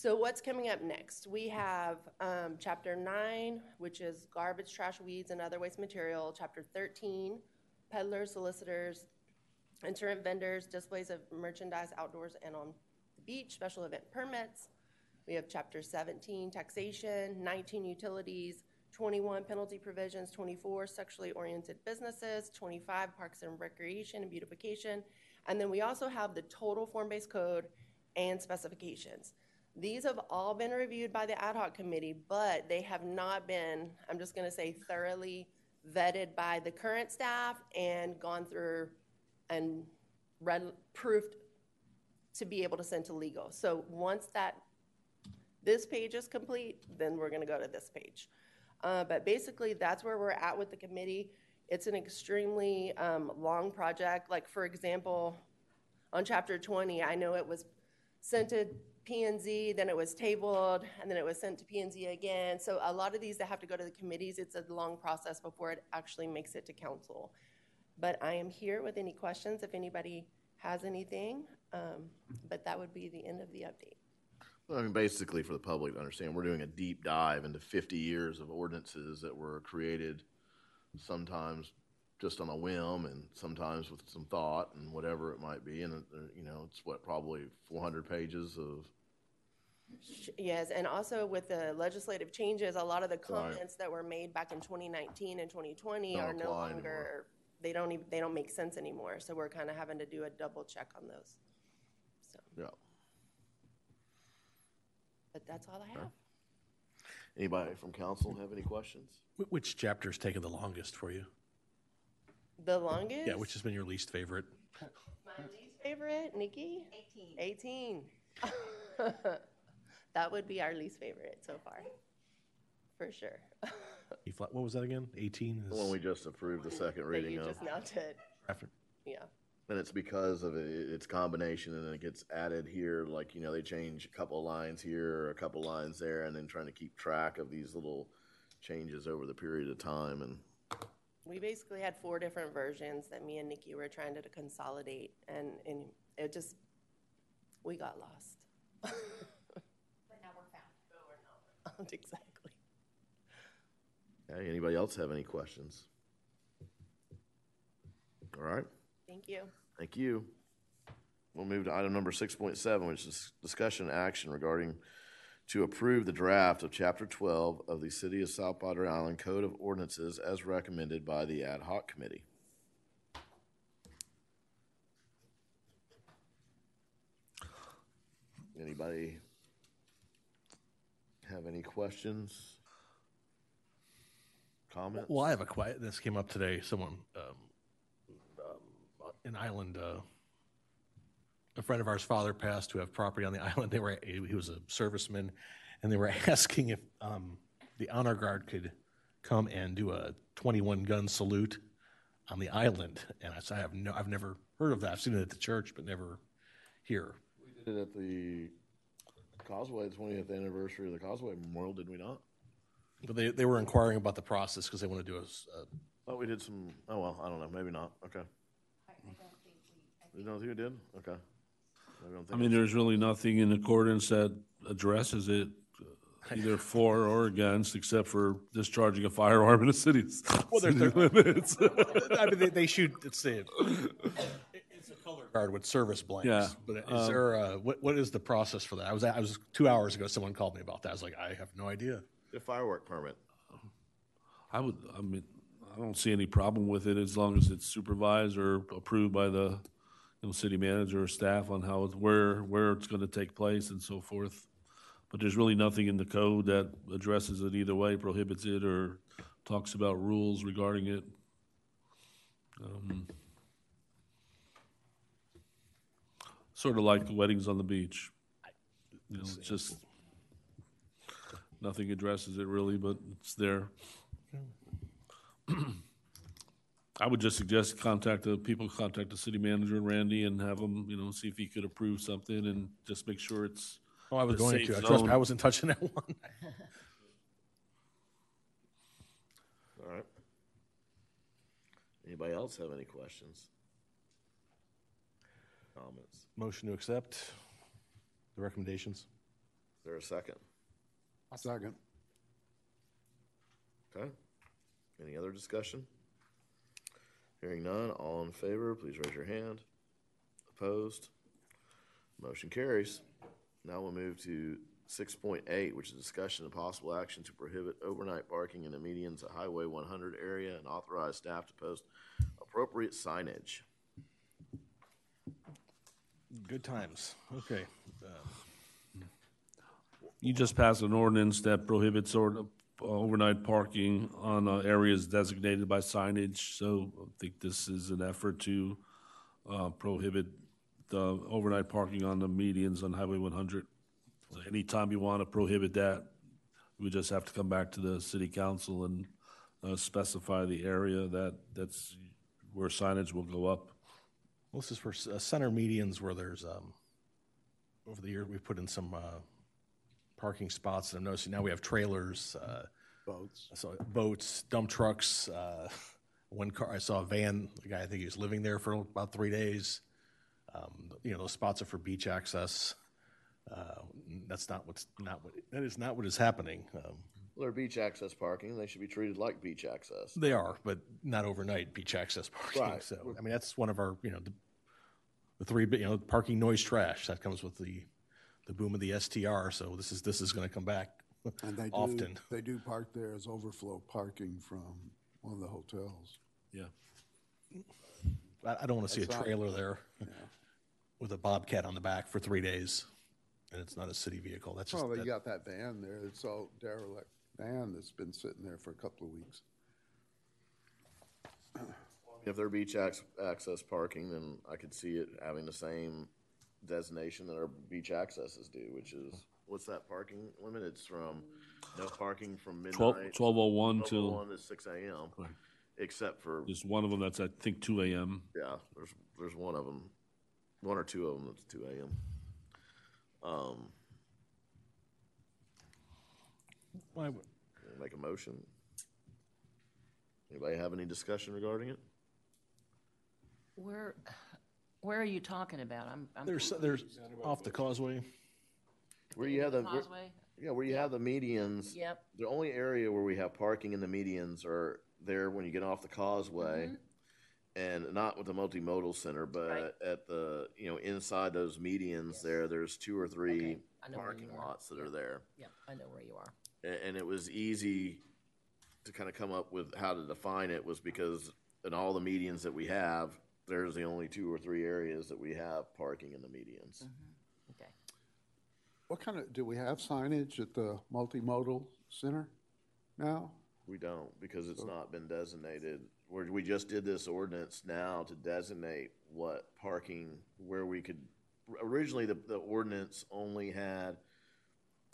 So what's coming up next? We have um, Chapter 9, which is garbage, trash, weeds, and other waste material. Chapter 13, peddlers, solicitors, itinerant vendors, displays of merchandise outdoors and on the beach, special event permits. We have Chapter 17, taxation, 19, utilities, 21, penalty provisions, 24, sexually oriented businesses, 25, parks and recreation and beautification. And then we also have the total form-based code and specifications. These have all been reviewed by the ad hoc committee, but they have not been, I'm just going to say thoroughly vetted by the current staff and gone through and read, proofed to be able to send to legal. So once that, this page is complete, then we're going to go to this page. Uh, but basically, that's where we're at with the committee. It's an extremely um, long project. Like, for example, on chapter 20, I know it was sent to P and Z, then it was tabled, and then it was sent to P and Z again. So a lot of these that have to go to the committees, it's a long process before it actually makes it to council. But I am here with any questions if anybody has anything. Um, but that would be the end of the update. Well, I mean, basically, for the public to understand, we're doing a deep dive into 50 years of ordinances that were created sometimes just on a whim and sometimes with some thought and whatever it might be. And, uh, you know, it's what, probably 400 pages of, Yes, and also with the legislative changes, a lot of the Right. comments that were made back in 2019 and 2020 Don't are no apply longer they don't even, they don't make sense anymore. So we're kind of having to do a double check on those. So, Yeah. but that's all I have. Anybody from council have any questions? Wh- Which chapter's taken the longest for you? The longest? Yeah, which has been your least favorite? My least favorite, Nikki? 18. 18. that would be our least favorite so far, for sure. You fla- What was that again? 18 The one is? we just approved the second that reading you of. just now did. traffic. Yeah. And it's because of it, its combination and then it gets added here, like, you know, they change a couple of lines here, or a couple of lines there, and then trying to keep track of these little changes over the period of time and We basically had four different versions that me and Nikki were trying to consolidate, and, and it just, we got lost. But now we're found. But we're not. Exactly. Okay, anybody else have any questions? All right, Thank you. thank you. We'll move to item number six point seven, which is discussion and action regarding to approve the draft of chapter twelve of the City of South Padre Island Code of Ordinances as recommended by the ad hoc committee. Anybody have any questions? Comments? Well, I have a quiet, this came up today, someone, um, um, in Island, uh, a friend of ours' father passed who have property on the island. They were, he was a serviceman, and they were asking if, um, the honor guard could come and do a twenty-one gun salute on the island. And I said, I have no, I've never heard of that. I've seen it at the church, but never here. We did it at the Causeway, the twentieth anniversary of the Causeway Memorial, did we not? But they, they were inquiring about the process because they want to do a. Thought we did some, oh, well, I don't know, maybe not, okay. You don't think we did? Okay. Maybe I'm I mean, there's really nothing in accordance that addresses it, uh, either for or against, except for discharging a firearm in the city's Well, there's- city limits. I mean, they, they shoot. It's the it's a color guard with service blanks. Yeah, But is um, there uh what what is the process for that? I was I was two hours ago. Someone called me about that. I was like, I have no idea. The firework permit. I would, I mean, I don't see any problem with it as long as it's supervised or approved by the, you know, city manager or staff on how, it's where, where it's gonna take place and so forth. But there's really nothing in the code that addresses it either way, prohibits it, or talks about rules regarding it. Um, Sort of like the weddings on the beach. You know, it's just, nothing addresses it really, but it's there. I would just suggest contact the, people contact the city manager and Randy and have them, you know, see if he could approve something and just make sure it's. Oh, I was a going safe to. I trust me, zone. I wasn't touching that one. All right. Anybody else have any questions? Comments? Motion to accept the recommendations. Is there a second? A Second. Okay. Any other discussion? Hearing none, all in favor, please raise your hand. Opposed? Motion carries. Now we'll move to six point eight, which is discussion of possible action to prohibit overnight parking in the medians at Highway one hundred area and authorize staff to post appropriate signage. Good times. Okay. Um, you just passed an ordinance that prohibits or, overnight parking on uh, areas designated by signage. So I think this is an effort to uh, prohibit the overnight parking on the medians on Highway 100. So Anytime you want to prohibit that, we just have to come back to the city council and uh, specify the area that, that's where signage will go up. Well, this is for uh, center medians where there's um over the year we've put in some uh parking spots. And I'm noticing now we have trailers, uh, Boats. I saw boats, dump trucks. Uh, one car, I saw a van. The guy, I think he was living there for about three days. Um, you know, those spots are for beach access. Uh, that's not what's not what that is not what is happening. Um, Well, they're beach access parking, they should be treated like beach access. they are, but not overnight beach access parking. Right. So, I mean, that's one of our, you know, the, the three, you know, parking noise trash that comes with the the boom of the STR. So this is this is going to come back And they do, often. they do park there as overflow parking from one of the hotels. Yeah. I, I don't want to see a trailer there with a Bobcat on the back for three days, and it's not a city vehicle. That's just, Well, they that- got that van there, it's all derelict van that's been sitting there for a couple of weeks. If they're beach ac- access parking, then I could see it having the same designation that our beach accesses do, which is, what's that parking limit? It's from, no parking from Twelve, midnight. twelve oh one Twelve oh till, one to six AM, except for, there's one of them that's, I think, two AM. yeah, there's, there's one of them, one or two of them that's two AM. Um, Why would- make a motion. Anybody have any discussion regarding it? Where, where are you talking about? I'm, I'm. there's, there's off the causeway. Where you have the, where- Causeway? yeah, where you have the medians. Yep. The only area where we have parking in the medians are there when you get off the causeway. And not with the multimodal center, Mm-hmm. Right. but at the, you know, inside those medians there, there's two or three Okay, I know where parking you are. lots that are there. Yeah, I know where you are. A- And it was easy to kind of come up with how to define it was because in all the medians that we have, there's the only two or three areas that we have parking in the medians. Mm-hmm. Okay. What kind of, do we have signage at the multimodal center now? We don't, because it's not been designated. Where we just did this ordinance now to designate what parking, where we could, originally, the, the ordinance only had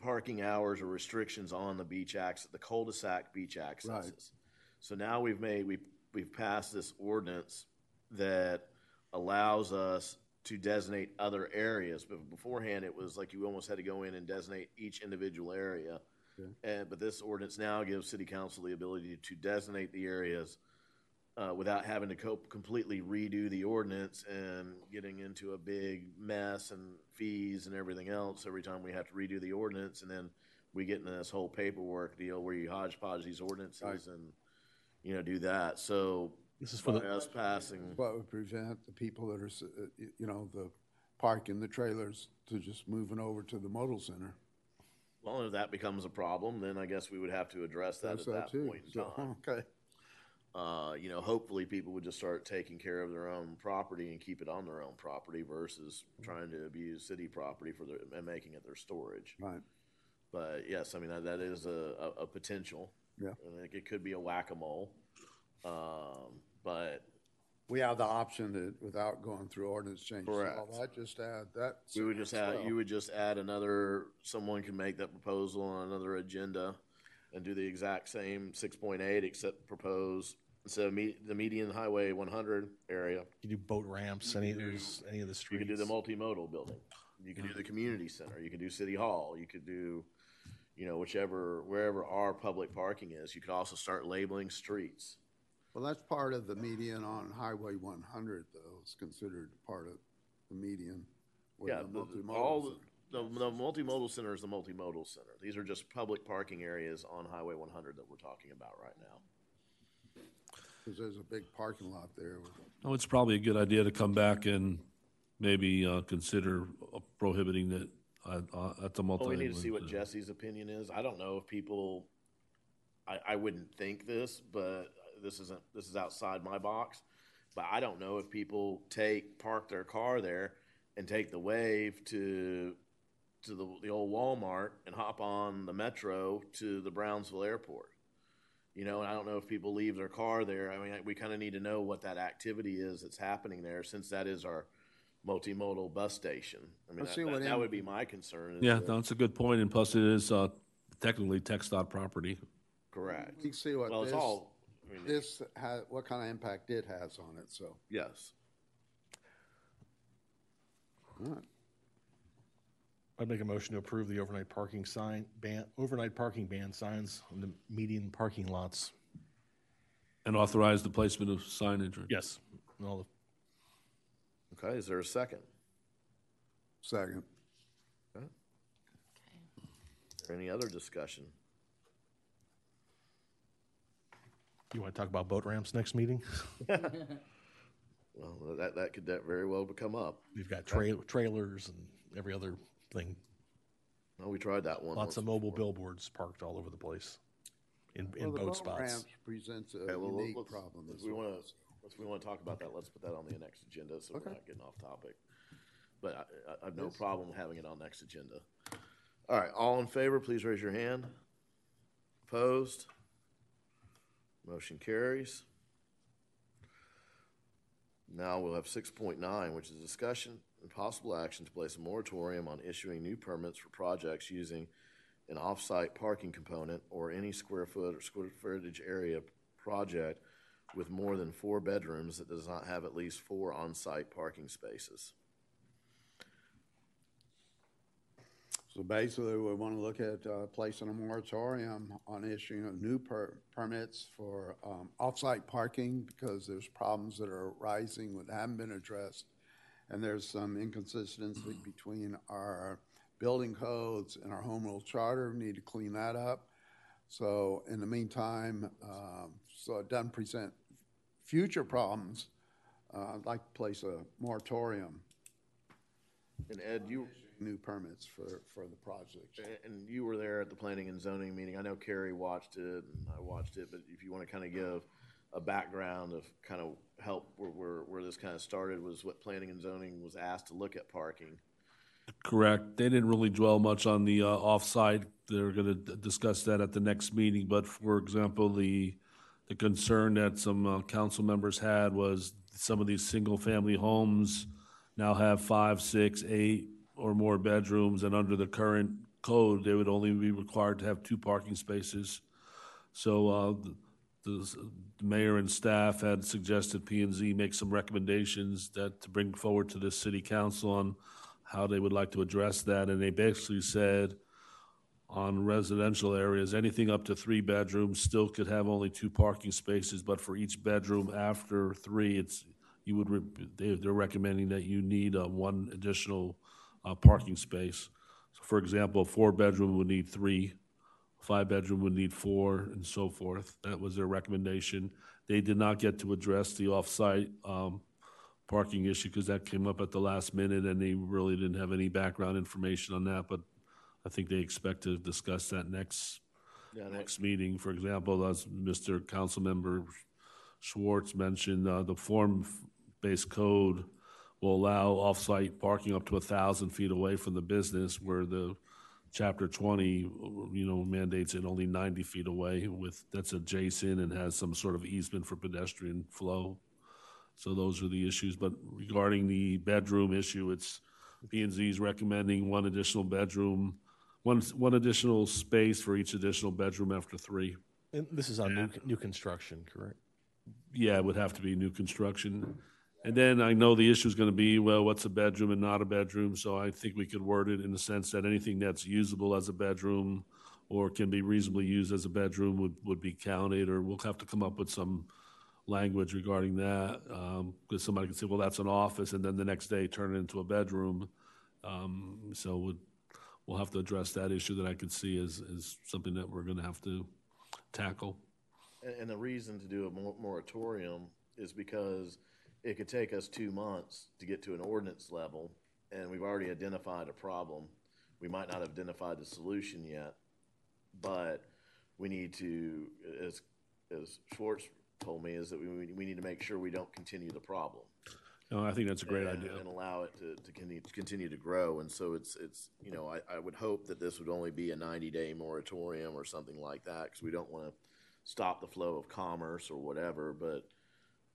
parking hours or restrictions on the beach access, the cul-de-sac beach accesses. So now we've made, we, we've passed this ordinance that allows us to designate other areas. But beforehand, it was like you almost had to go in and designate each individual area. And, but this ordinance now gives city council the ability to designate the areas uh, without having to co- completely redo the ordinance and getting into a big mess and fees and everything else every time we have to redo the ordinance. And then we get into this whole paperwork deal where you hodgepodge these ordinances and, you know, do that. So This is for the, us passing, What would prevent the people that are, s- uh, y- you know, the parking the trailers to just moving over to the modal center? well, if that becomes a problem, then I guess we would have to address that That's at that too. point in So, time. Okay. uh, you know, hopefully people would just start taking care of their own property and keep it on their own property versus trying to abuse city property for their, and making it their storage. Right. But yes, I mean, that, that is a, a, a potential. Yeah. And it, it could be a whack-a-mole. Um, but We have the option to, without going through ordinance changes. Correct. Well, I just add that. we would just sentence add, well. you would just add another, someone can make that proposal on another agenda and do the exact same six point eight, except propose, instead of me, the median highway one hundred area, you do boat ramps, any, there's, any of the streets. You streets. could do the multimodal building. You could do the community center. You could do city hall. You could do, you know, whichever, wherever our public parking is. You could also start labeling streets. Well, that's part of the median on Highway one hundred, though. It's considered part of the median. where Yeah, the the, multimodal all, center- the, the multimodal center is the multimodal center. These are just public parking areas on Highway one hundred that we're talking about right now. Cause there's a big parking lot there. with- Oh, it's probably a good idea to come back and maybe uh, consider prohibiting it at, uh, at the multi. Well, we need to see what Jesse's opinion is. I don't know if people, I, I wouldn't think this, but this isn't, this is outside my box. But I don't know if people take, park their car there and take the wave to, to the, the old Walmart and hop on the metro to the Brownsville airport. You know, and I don't know if people leave their car there. I mean, we kind of need to know what that activity is that's happening there since that is our multimodal bus station. I mean, Let's that, that, that would be my concern. Yeah, that- that's a good point, and plus it is uh, technically TxDOT property. Correct. You see what Well, it's all, I mean, this, ha what kind of impact it has on it, so. yes. all right. I'd make a motion to approve the overnight parking sign ban, overnight parking ban signs on the median parking lots. And authorize the placement of signage. right? Yes, and all the Okay, is there a second? Second. Is there any other discussion? You want to talk about boat ramps next meeting? Well, that, that could that very well become up. We've got tra- trailers and every other thing. Well, we tried that one. Lots of mobile before. billboards parked all over the place in, in Well, the boat boat spots. ramps presents a Okay, well, unique let's- problem as we wanna- If we want to talk about that, let's put that on the next agenda, so we're not getting off topic. But I, I, I have no problem having it on next agenda. All right, all in favor, please raise your hand. Opposed? Motion carries. Now we'll have six point nine, which is discussion and possible action to place a moratorium on issuing new permits for projects using an off-site parking component or any square foot or square footage area project with more than four bedrooms that does not have at least four on-site parking spaces. So basically, we want to look at uh, placing a moratorium on issuing of new per- permits for um, off-site parking because there's problems that are arising that haven't been addressed. And there's some inconsistency between our building codes and our home rule charter. We need to clean that up. So in the meantime, um, so it doesn't present future problems, uh, I'd like to place a moratorium, And Ed, you, new permits for, for the project. and you were there at the planning and zoning meeting. I know Carrie watched it and I watched it, but if you want to kind of give a background of kind of help where, where, where this kind of started was what planning and zoning was asked to look at parking. Correct. They didn't really dwell much on the uh, offsite. They're going to discuss that at the next meeting. But for example, the the concern that some uh, council members had was some of these single-family homes now have five, six, eight, or more bedrooms, and under the current code, they would only be required to have two parking spaces. So uh, the, the mayor and staff had suggested P and Z make some recommendations that to bring forward to the city council on how they would like to address that, and they basically said on residential areas, anything up to three bedrooms still could have only two parking spaces, but for each bedroom after three, it's, you would, re- they, they're recommending that you need uh, one additional uh, parking space. So for example, a four-bedroom would need three, five-bedroom would need four, and so forth. That was their recommendation. They did not get to address the off-site um, parking issue because that came up at the last minute and they really didn't have any background information on that, but I think they expect to discuss that next, Yeah, next meeting. For example, as Mr. Council Member Schwartz mentioned, uh, the form-based code will allow off-site parking up to a thousand feet away from the business where the chapter twenty, you know, mandates it only ninety feet away with, that's adjacent and has some sort of easement for pedestrian flow. So those are the issues, but regarding the bedroom issue, it's, P and Z is recommending one additional bedroom, one, one additional space for each additional bedroom after three. And this is on new, new construction, correct? Yeah, it would have to be new construction. And then I know the issue is gonna be, well, what's a bedroom and not a bedroom? So I think we could word it in the sense that anything that's usable as a bedroom or can be reasonably used as a bedroom would, would be counted, or we'll have to come up with some language regarding that. Um, because somebody could say, well, that's an office, and then the next day turn it into a bedroom. Um, so we'll, we'll have to address that issue that I could see as, as something that we're gonna have to tackle. And the reason to do a moratorium is because it could take us two months to get to an ordinance level, and we've already identified a problem. We might not have identified the solution yet, but we need to, as, as Schwartz told me, is that we, we need to make sure we don't continue the problem. No, I think that's a great and- idea. And allow it to, to continue, to grow. And so it's, it's, you know, I, I would hope that this would only be a ninety-day moratorium or something like that, because we don't want to stop the flow of commerce or whatever, but,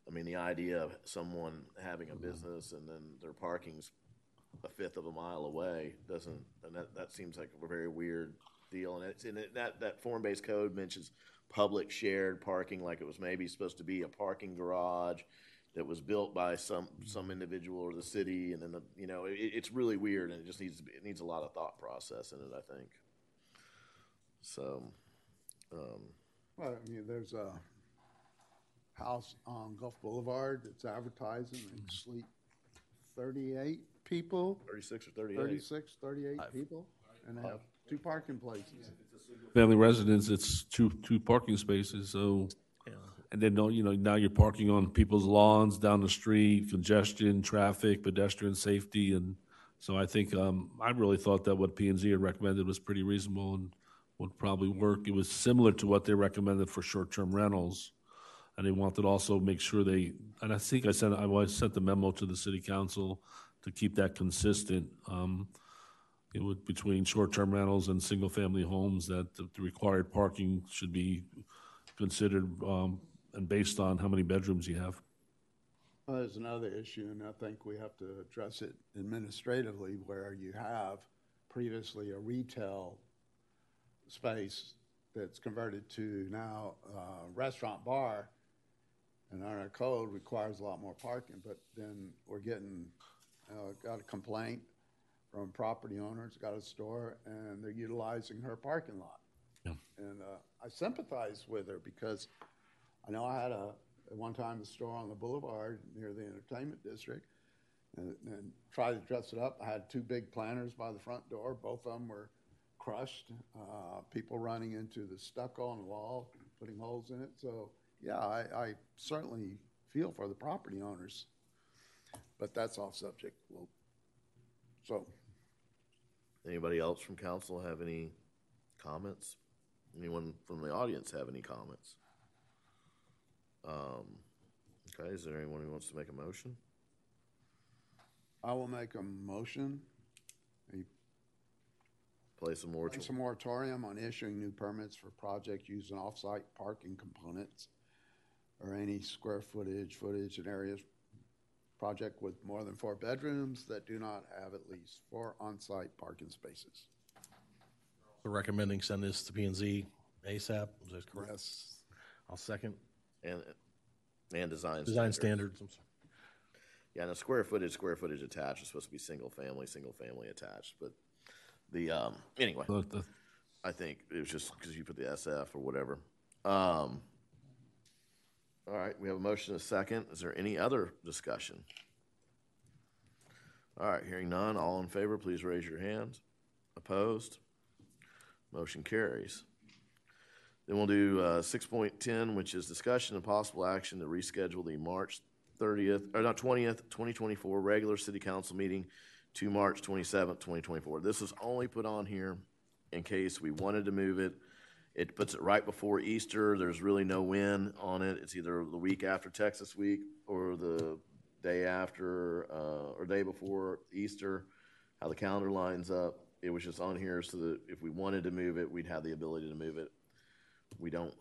I mean, the idea of someone having a business and then their parking's a fifth of a mile away doesn't, and that, that seems like a very weird deal. And it's, and it, that, that form-based code mentions public shared parking, like it was maybe supposed to be a parking garage that was built by some, some individual or the city, and then, the you know, it, it's really weird, and it just needs it needs a lot of thought process in it, I think. So, um, Well, I mean, there's a house on Gulf Boulevard that's advertising, they sleep thirty-eight people, thirty-six or thirty-eight. 36, 38 people, and they have two parking places. Family residence, it's two, two parking spaces, so. And then, don't you know, now you're parking on people's lawns, down the street, congestion, traffic, pedestrian safety, and so I think, um, I really thought that what P and Z had recommended was pretty reasonable and would probably work. It was similar to what they recommended for short-term rentals. And they wanted to also make sure they, and I think I sent, I sent the memo to the city council to keep that consistent. Um, it would, between short-term rentals and single-family homes, that the the required parking should be considered, um, and based on how many bedrooms you have. Well, there's another issue, and I think we have to address it administratively, where you have previously a retail space that's converted to now a restaurant bar, and our code requires a lot more parking, but then we're getting, uh, got a complaint from property owners, got a store, and they're utilizing her parking lot. And uh, I sympathize with her because I know I had a, at one time, a store on the boulevard near the entertainment district and, and tried to dress it up. I had two big planters by the front door. Both of them were crushed. Uh, people running into the stucco on the wall, putting holes in it. So, yeah, I, I certainly feel for the property owners. But that's off subject. Well, so, Anybody else from council have any comments? Anyone from the audience have any comments? Um, okay, is there anyone who wants to make a motion? I will make a motion. Place a moratorium. Place a moratorium on issuing new permits for projects using off-site parking components or any square footage, footage in areas, project with more than four bedrooms that do not have at least four on-site parking spaces. We're recommending send this to P and Z ASAP, is that correct? Yes. I'll second. And, and design. Design standards, I'm sorry. Yeah, and the square footage, square footage attached is supposed to be single family, single family attached, but the, um, anyway. But the- I think it was just because you put the SF or whatever. Um, all right, we have a motion and a second. Is there any other discussion? All right, hearing none, all in favor, please raise your hand. Opposed? Motion carries. Then we'll do uh, six point ten, which is discussion and possible action to reschedule the March thirtieth, or not twentieth, twenty twenty-four regular city council meeting to March twenty-seventh, twenty twenty-four. This is only put on here in case we wanted to move it. It puts it right before Easter. There's really no win on it. It's either the week after Texas Week or the day after, uh, or day before Easter, how the calendar lines up. It was just on here so that if we wanted to move it, we'd have the ability to move it. We don't.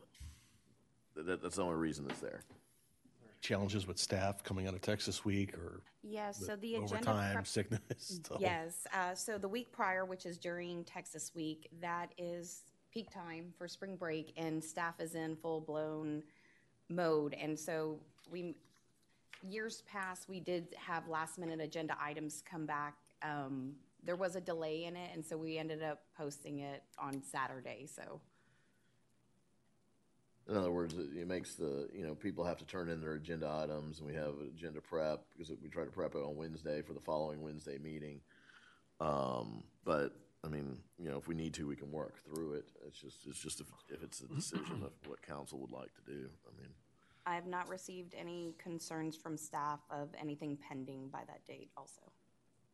That, that's the only reason it's there. Challenges with staff coming out of Texas Week or Yes, so the agenda. overtime, prep- sickness. so- Yes, uh, so the week prior, which is during Texas Week, that is peak time for spring break, and staff is in full-blown mode. And so we, years past, we did have last-minute agenda items come back. Um, There was a delay in it, and so we ended up posting it on Saturday, so. In other words, it, it makes the, you know, people have to turn in their agenda items and we have agenda prep because we try to prep it on Wednesday for the following Wednesday meeting. Um, but I mean, you know, if we need to, we can work through it. It's just, it's just if, if it's a decision of what council would like to do. I mean, I have not received any concerns from staff of anything pending by that date also.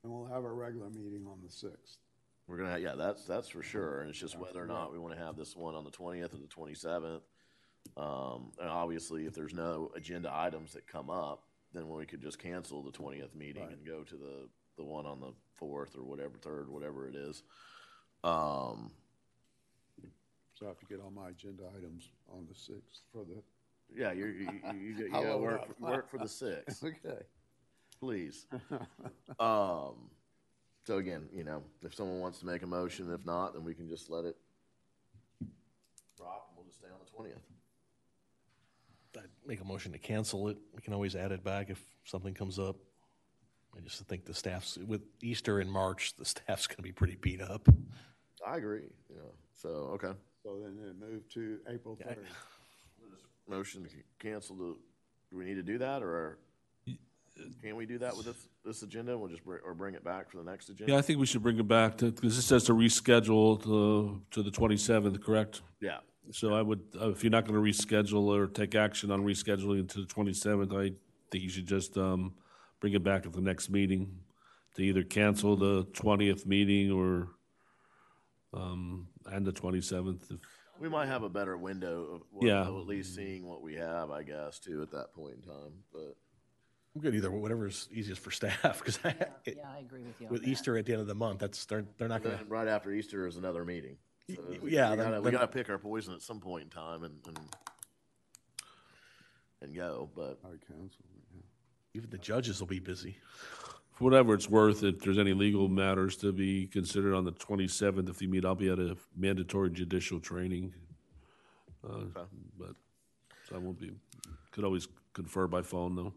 And we'll have our regular meeting on the sixth. we're gonna, yeah, that's, that's for sure. And it's just whether or not we want to have this one on the twentieth or the twenty-seventh. Um, and obviously, if there's no agenda items that come up, then we could just cancel the twentieth meeting and go to the, the one on the fourth or whatever, third, whatever it is. Um, So I have to get all my agenda items on the sixth for the. yeah, you're, you, you, you, you gotta work, for- work for the sixth, Okay. please. Um, so again, you know, if someone wants to make a motion, if not, then we can just let it drop and we'll just stay on the twentieth. I'd make a motion to cancel it. We can always add it back if something comes up. I just think the staff's, with Easter in March, the staff's gonna be pretty beat up. I agree, yeah, so, okay. So then it moved to April Yeah. third. Motion to cancel the, do we need to do that, or can we do that with this, this agenda? We'll just, br- or bring it back for the next agenda? Yeah, I think we should bring it back to, because this says to reschedule to, to the 27th, correct? Yeah, So I would, uh, if you're not going to reschedule or take action on rescheduling to the 27th, I think you should just um, bring it back at the next meeting to either cancel the 20th meeting or, um, and the 27th. if- We might have a better window of, what- Yeah. of at least seeing what we have, I guess, too, at that point in time, but. I'm good either, whatever's easiest for staff, because Yeah, I agree with you on with that. Easter at the end of the month, that's, they're, they're not gonna, right after Easter is another meeting. So Y- we yeah, gotta, then- we then- gotta pick our poison at some point in time and, and, and go, but Our council, yeah. Even the judges will be busy. For whatever it's worth, if there's any legal matters to be considered on the twenty-seventh, if you meet, I'll be at a mandatory judicial training. Uh, But, so I won't be, could always confer by phone, though.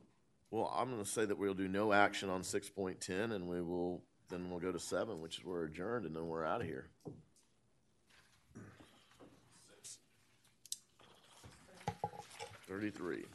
Well, I'm gonna say that we'll do no action on six point ten and we will, then we'll go to seven, which is we're adjourned and then we're out of here. Thirty-three.